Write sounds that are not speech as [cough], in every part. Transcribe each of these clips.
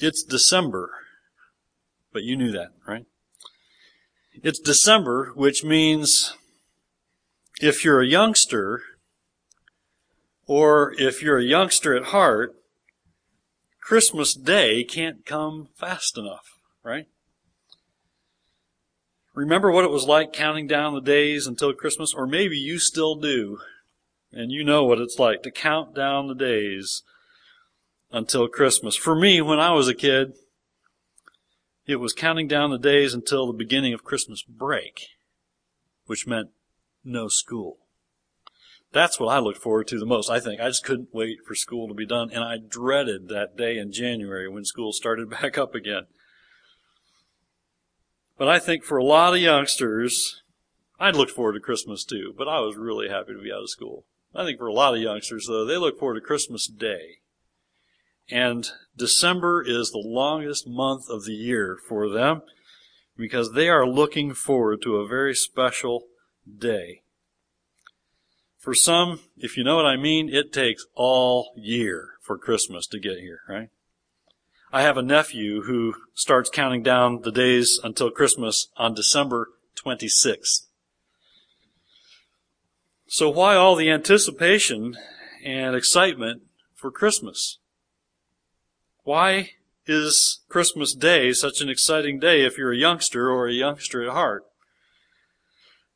It's December. But you knew that, right? It's December, which means if you're a youngster, or if you're a youngster at heart, Christmas Day can't come fast enough, right? Remember what it was like counting down the days until Christmas? Or maybe you still do. And you know what it's like to count down the days until Christmas. For me, when I was a kid, it was counting down the days until the beginning of Christmas break, which meant no school. That's what I looked forward to the most, I think. I just couldn't wait for school to be done, and I dreaded that day in January when school started [laughs] back up again. But I think for a lot of youngsters, I'd looked forward to Christmas too, but I was really happy to be out of school. I think for a lot of youngsters, though, they look forward to Christmas Day. And December is the longest month of the year for them because they are looking forward to a very special day. For some, if you know what I mean, it takes all year for Christmas to get here, right? I have a nephew who starts counting down the days until Christmas on December 26th. So why all the anticipation and excitement for Christmas? Why is Christmas Day such an exciting day if you're a youngster or a youngster at heart?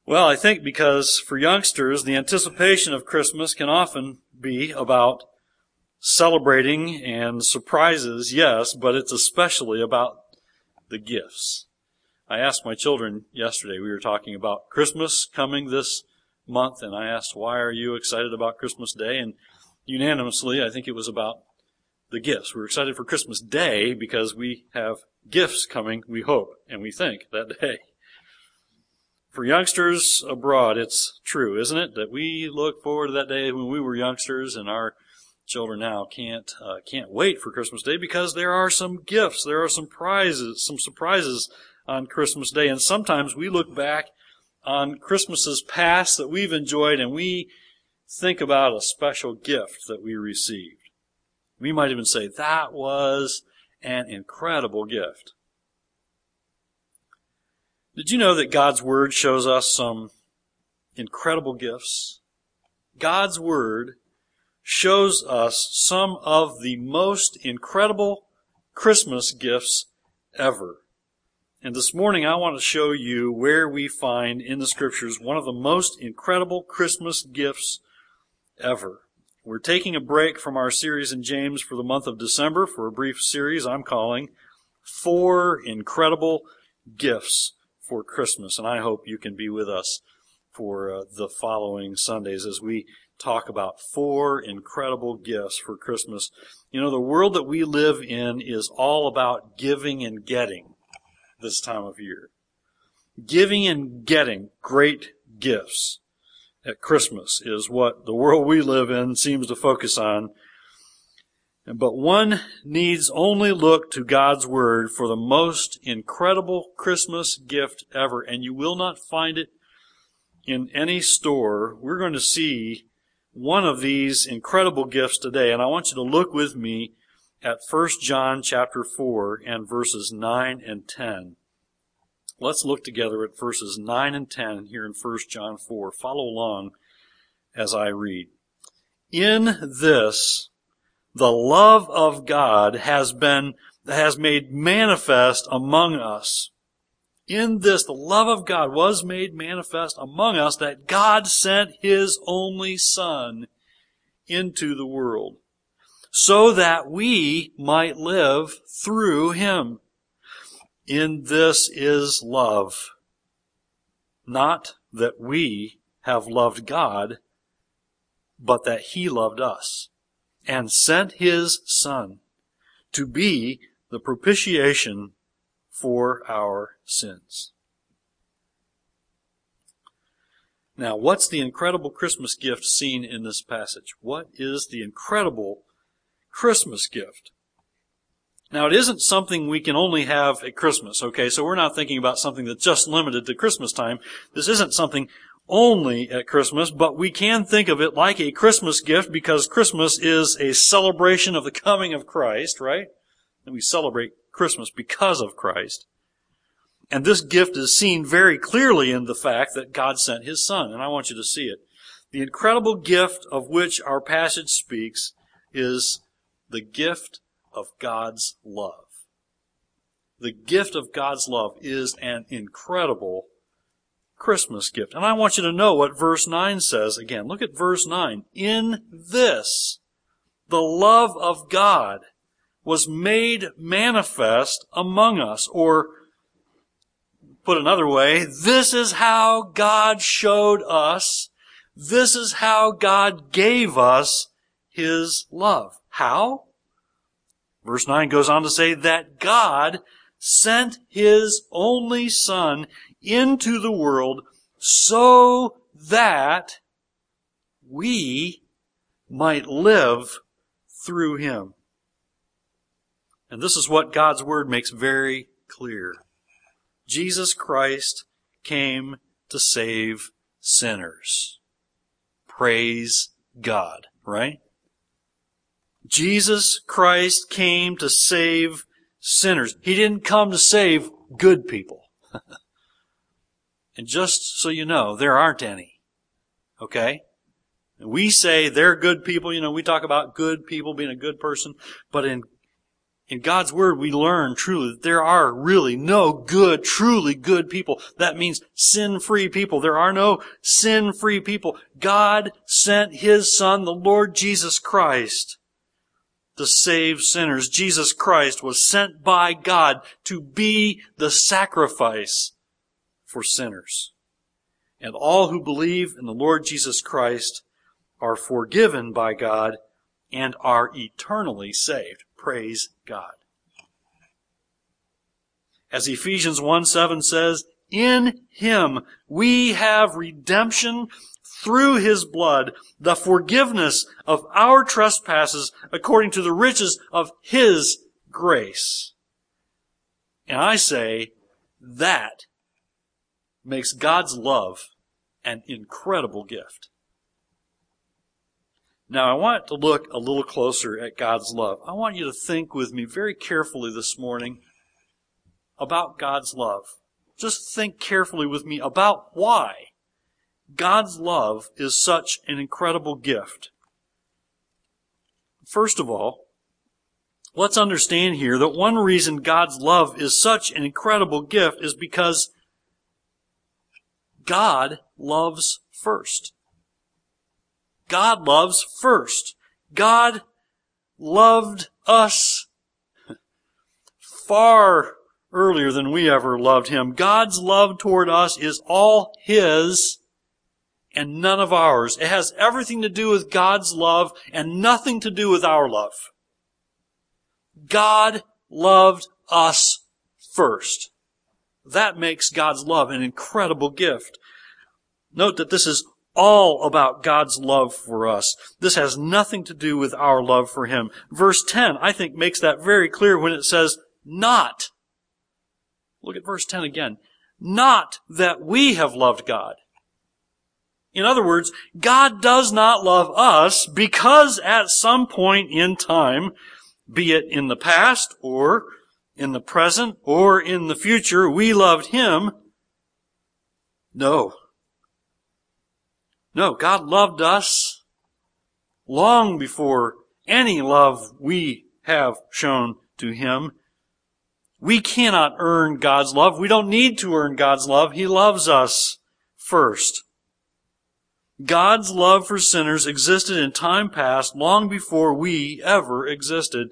Well, I think because for youngsters, the anticipation of Christmas can often be about celebrating and surprises, yes, but it's especially about the gifts. I asked my children yesterday, we were talking about Christmas coming this month, and I asked, why are you excited about Christmas Day? And unanimously, I think it was about the gifts. We're excited for Christmas Day because we have gifts coming, we hope, and we think that day. For youngsters abroad, it's true, isn't it? That we look forward to that day when we were youngsters and our children now can't, uh, can't wait for Christmas Day because there are some gifts, there are some prizes, some surprises on Christmas Day. And sometimes we look back on Christmases past that we've enjoyed and we think about a special gift that we received. We might even say that was an incredible gift. Did you know that God's Word shows us some incredible gifts? God's Word shows us some of the most incredible Christmas gifts ever. And this morning I want to show you where we find in the scriptures one of the most incredible Christmas gifts ever. We're taking a break from our series in James for the month of December for a brief series I'm calling Four Incredible Gifts for Christmas. And I hope you can be with us for uh, the following Sundays as we talk about four incredible gifts for Christmas. You know, the world that we live in is all about giving and getting this time of year. Giving and getting great gifts at Christmas is what the world we live in seems to focus on. But one needs only look to God's Word for the most incredible Christmas gift ever, and you will not find it in any store. We're going to see one of these incredible gifts today, and I want you to look with me at 1 John chapter 4 and verses 9 and 10. Let's look together at verses 9 and 10 here in 1 John 4. Follow along as I read. In this, the love of God has been, has made manifest among us. In this, the love of God was made manifest among us that God sent His only Son into the world so that we might live through him. In this is love. Not that we have loved God, but that he loved us and sent his son to be the propitiation for our sins. Now, what's the incredible Christmas gift seen in this passage? What is the incredible Christmas gift. Now, it isn't something we can only have at Christmas, okay? So we're not thinking about something that's just limited to Christmas time. This isn't something only at Christmas, but we can think of it like a Christmas gift because Christmas is a celebration of the coming of Christ, right? that we celebrate Christmas because of Christ. And this gift is seen very clearly in the fact that God sent His Son, and I want you to see it. The incredible gift of which our passage speaks is the gift of God's love. The gift of God's love is an incredible Christmas gift. And I want you to know what verse 9 says again. Look at verse 9. In this, the love of God was made manifest among us. Or, put another way, this is how God showed us, this is how God gave us His love. How? Verse 9 goes on to say that God sent His only Son into the world so that we might live through Him. And this is what God's Word makes very clear. Jesus Christ came to save sinners. Praise God, right? Jesus Christ came to save sinners. He didn't come to save good people. [laughs] and just so you know, there aren't any. Okay? We say they're good people, you know, we talk about good people being a good person, but in in God's Word, we learn truly that there are really no good, truly good people. That means sin-free people. There are no sin-free people. God sent His Son, the Lord Jesus Christ, to save sinners. Jesus Christ was sent by God to be the sacrifice for sinners. And all who believe in the Lord Jesus Christ are forgiven by God and are eternally saved. Praise God. As Ephesians 1 7 says, in Him we have redemption through His blood, the forgiveness of our trespasses according to the riches of His grace. And I say, that makes God's love an incredible gift. Now, I want to look a little closer at God's love. I want you to think with me very carefully this morning about God's love. Just think carefully with me about why God's love is such an incredible gift. First of all, let's understand here that one reason God's love is such an incredible gift is because God loves first. God loves first. God loved us far earlier than we ever loved Him. God's love toward us is all His and none of ours. It has everything to do with God's love and nothing to do with our love. God loved us first. That makes God's love an incredible gift. Note that this is all about God's love for us. This has nothing to do with our love for Him. Verse 10, I think, makes that very clear when it says, not. Look at verse 10 again. Not that we have loved God. In other words, God does not love us because at some point in time, be it in the past or in the present or in the future, we loved Him. No. No, God loved us long before any love we have shown to Him. We cannot earn God's love. We don't need to earn God's love. He loves us first. God's love for sinners existed in time past long before we ever existed.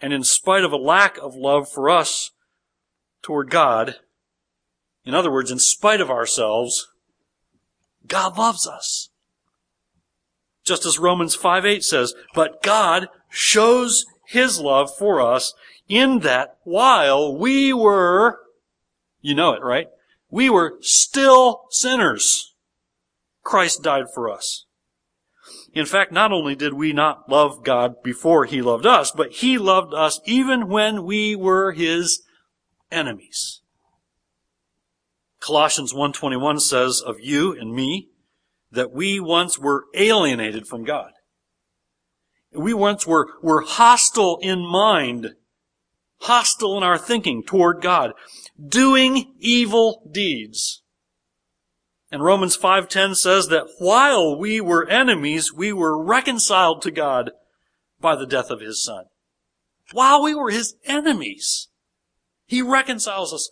And in spite of a lack of love for us toward God, in other words, in spite of ourselves, God loves us. Just as Romans 5 8 says, but God shows his love for us in that while we were, you know it, right? We were still sinners. Christ died for us. In fact, not only did we not love God before he loved us, but he loved us even when we were his enemies. Colossians 1.21 says of you and me that we once were alienated from God. We once were, were hostile in mind hostile in our thinking toward God, doing evil deeds. And Romans 5:10 says that while we were enemies, we were reconciled to God by the death of his son. While we were his enemies, he reconciles us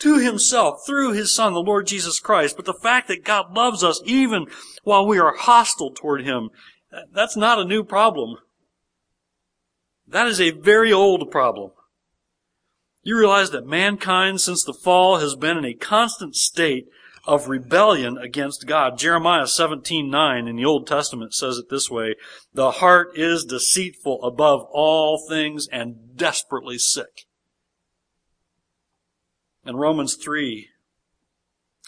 to himself through his son, the Lord Jesus Christ. But the fact that God loves us even while we are hostile toward him, that's not a new problem. That is a very old problem. You realize that mankind since the fall has been in a constant state of rebellion against God. Jeremiah 17:9 in the Old Testament says it this way, "The heart is deceitful above all things and desperately sick." And Romans 3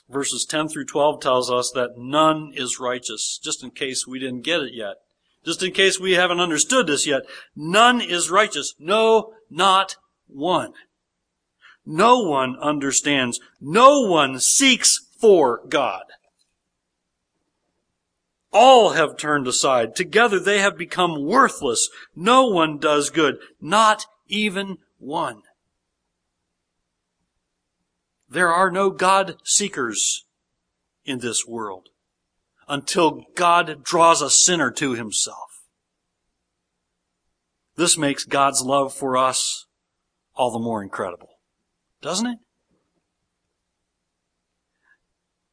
verses 10 through 12 tells us that none is righteous, just in case we didn't get it yet. Just in case we haven't understood this yet. None is righteous. No, not one. No one understands. No one seeks for God. All have turned aside. Together they have become worthless. No one does good. Not even one. There are no God seekers in this world until God draws a sinner to himself. This makes God's love for us all the more incredible, doesn't it?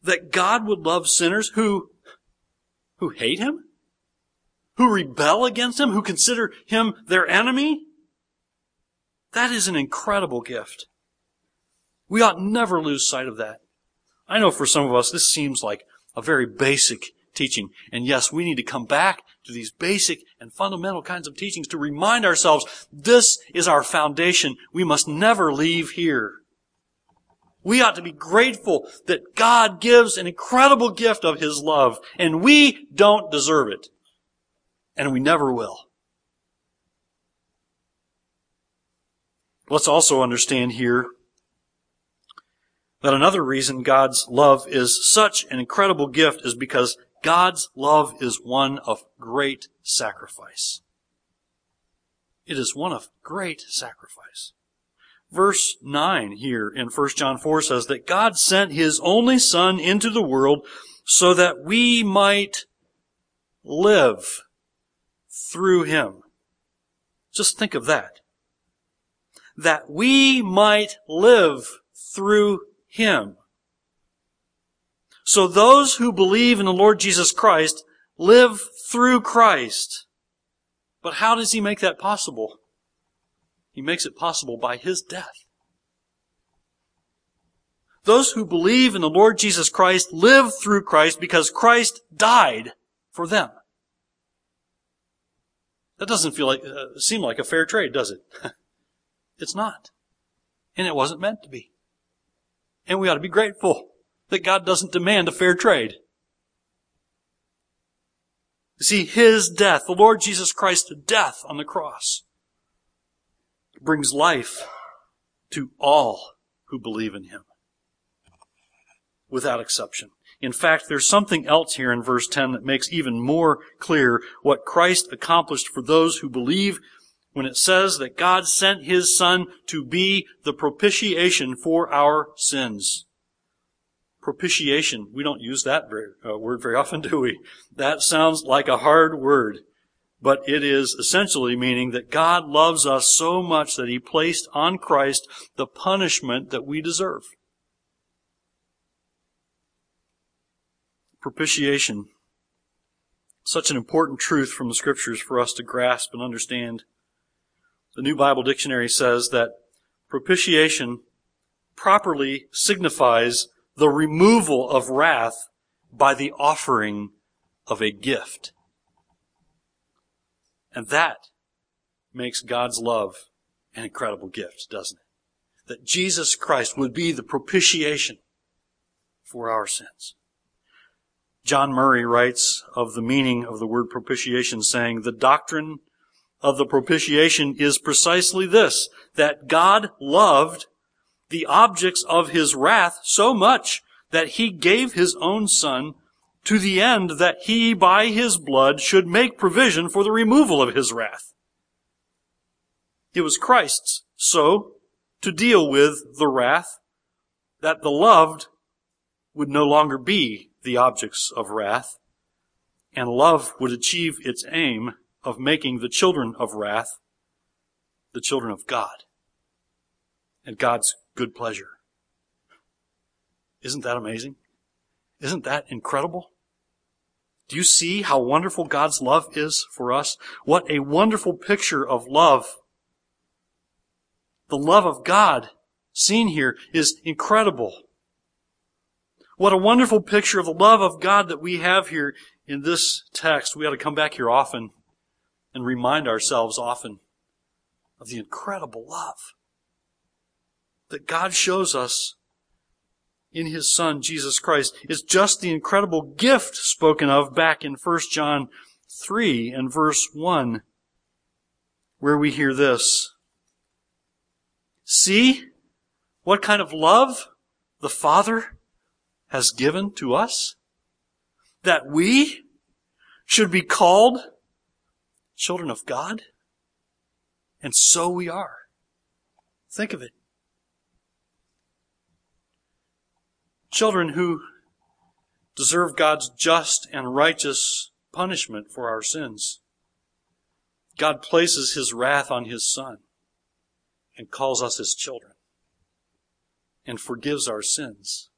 That God would love sinners who, who hate him? Who rebel against him? Who consider him their enemy? That is an incredible gift. We ought never lose sight of that. I know for some of us this seems like a very basic teaching. And yes, we need to come back to these basic and fundamental kinds of teachings to remind ourselves this is our foundation. We must never leave here. We ought to be grateful that God gives an incredible gift of His love, and we don't deserve it. And we never will. Let's also understand here that another reason God's love is such an incredible gift is because God's love is one of great sacrifice. It is one of great sacrifice. Verse 9 here in 1 John 4 says that God sent His only Son into the world so that we might live through Him. Just think of that. That we might live through him. So those who believe in the Lord Jesus Christ live through Christ. But how does He make that possible? He makes it possible by His death. Those who believe in the Lord Jesus Christ live through Christ because Christ died for them. That doesn't feel like, uh, seem like a fair trade, does it? [laughs] it's not. And it wasn't meant to be. And we ought to be grateful that God doesn't demand a fair trade. You see, His death, the Lord Jesus Christ's death on the cross, brings life to all who believe in Him. Without exception. In fact, there's something else here in verse 10 that makes even more clear what Christ accomplished for those who believe when it says that God sent His Son to be the propitiation for our sins. Propitiation. We don't use that very, uh, word very often, do we? That sounds like a hard word, but it is essentially meaning that God loves us so much that He placed on Christ the punishment that we deserve. Propitiation. Such an important truth from the scriptures for us to grasp and understand. The New Bible Dictionary says that propitiation properly signifies the removal of wrath by the offering of a gift. And that makes God's love an incredible gift, doesn't it? That Jesus Christ would be the propitiation for our sins. John Murray writes of the meaning of the word propitiation saying, the doctrine of the propitiation is precisely this, that God loved the objects of his wrath so much that he gave his own son to the end that he by his blood should make provision for the removal of his wrath. It was Christ's. So, to deal with the wrath, that the loved would no longer be the objects of wrath, and love would achieve its aim of making the children of wrath the children of God and God's good pleasure. Isn't that amazing? Isn't that incredible? Do you see how wonderful God's love is for us? What a wonderful picture of love. The love of God seen here is incredible. What a wonderful picture of the love of God that we have here in this text. We ought to come back here often and remind ourselves often of the incredible love that God shows us in His Son, Jesus Christ, is just the incredible gift spoken of back in 1 John 3 and verse 1, where we hear this. See what kind of love the Father has given to us? That we should be called children of God? And so we are. Think of it. Children who deserve God's just and righteous punishment for our sins. God places His wrath on His Son and calls us His children and forgives our sins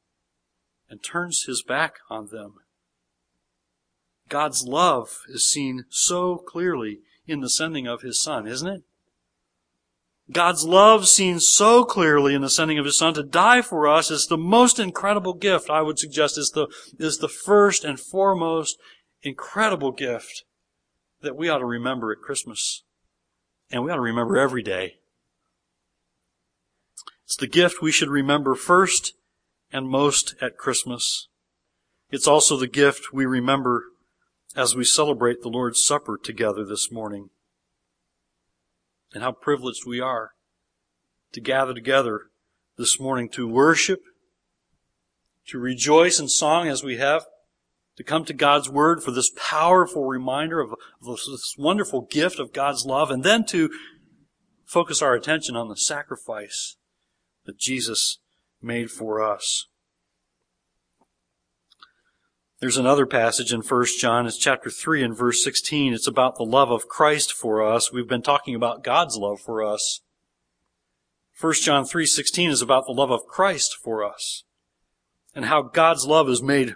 and turns his back on them. God's love is seen so clearly in the sending of his son, isn't it? God's love seen so clearly in the sending of his son to die for us is the most incredible gift, I would suggest, is the, is the first and foremost incredible gift that we ought to remember at Christmas. And we ought to remember every day. It's the gift we should remember first and most at Christmas. It's also the gift we remember as we celebrate the Lord's Supper together this morning. And how privileged we are to gather together this morning to worship, to rejoice in song as we have, to come to God's Word for this powerful reminder of this wonderful gift of God's love, and then to focus our attention on the sacrifice that Jesus made for us. There's another passage in 1 John, it's chapter 3 and verse 16. It's about the love of Christ for us. We've been talking about God's love for us. 1 John 3:16 is about the love of Christ for us and how God's love is made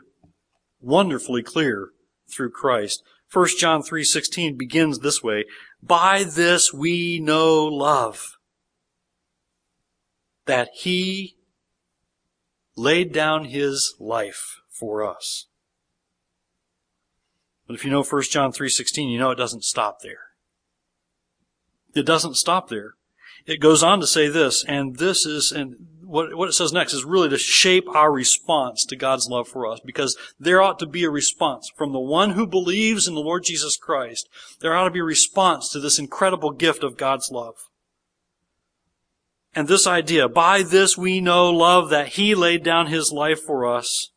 wonderfully clear through Christ. 1 John 3:16 begins this way, "By this we know love, that he laid down his life for us. But if you know 1 John 3:16, you know it doesn't stop there. It doesn't stop there. It goes on to say this, and this is, and what, what it says next is really to shape our response to God's love for us, because there ought to be a response from the one who believes in the Lord Jesus Christ. There ought to be a response to this incredible gift of God's love. And this idea, by this we know love that He laid down His life for us.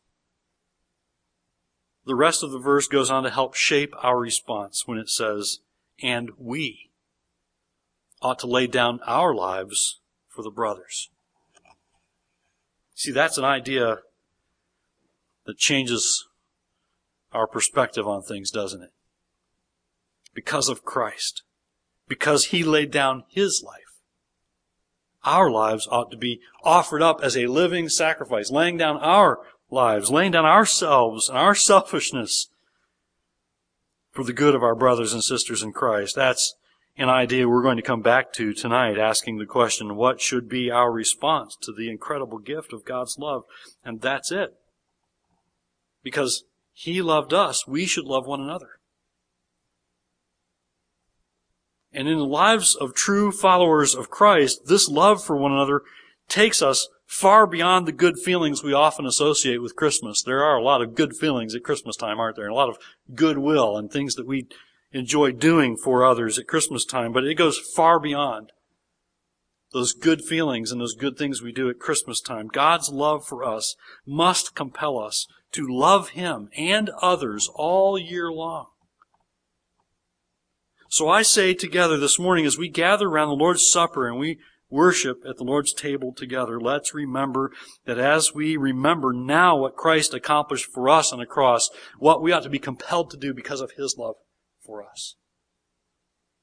The rest of the verse goes on to help shape our response when it says, and we ought to lay down our lives for the brothers. See, that's an idea that changes our perspective on things, doesn't it? Because of Christ. Because He laid down His life our lives ought to be offered up as a living sacrifice, laying down our lives, laying down ourselves and our selfishness for the good of our brothers and sisters in Christ. That's an idea we're going to come back to tonight, asking the question, what should be our response to the incredible gift of God's love? And that's it. Because He loved us, we should love one another. And in the lives of true followers of Christ, this love for one another takes us far beyond the good feelings we often associate with Christmas. There are a lot of good feelings at Christmas time, aren't there? And a lot of goodwill and things that we enjoy doing for others at Christmas time, but it goes far beyond those good feelings and those good things we do at Christmas time. God's love for us must compel us to love Him and others all year long. So I say together this morning as we gather around the Lord's Supper and we worship at the Lord's table together, let's remember that as we remember now what Christ accomplished for us on the cross, what we ought to be compelled to do because of His love for us.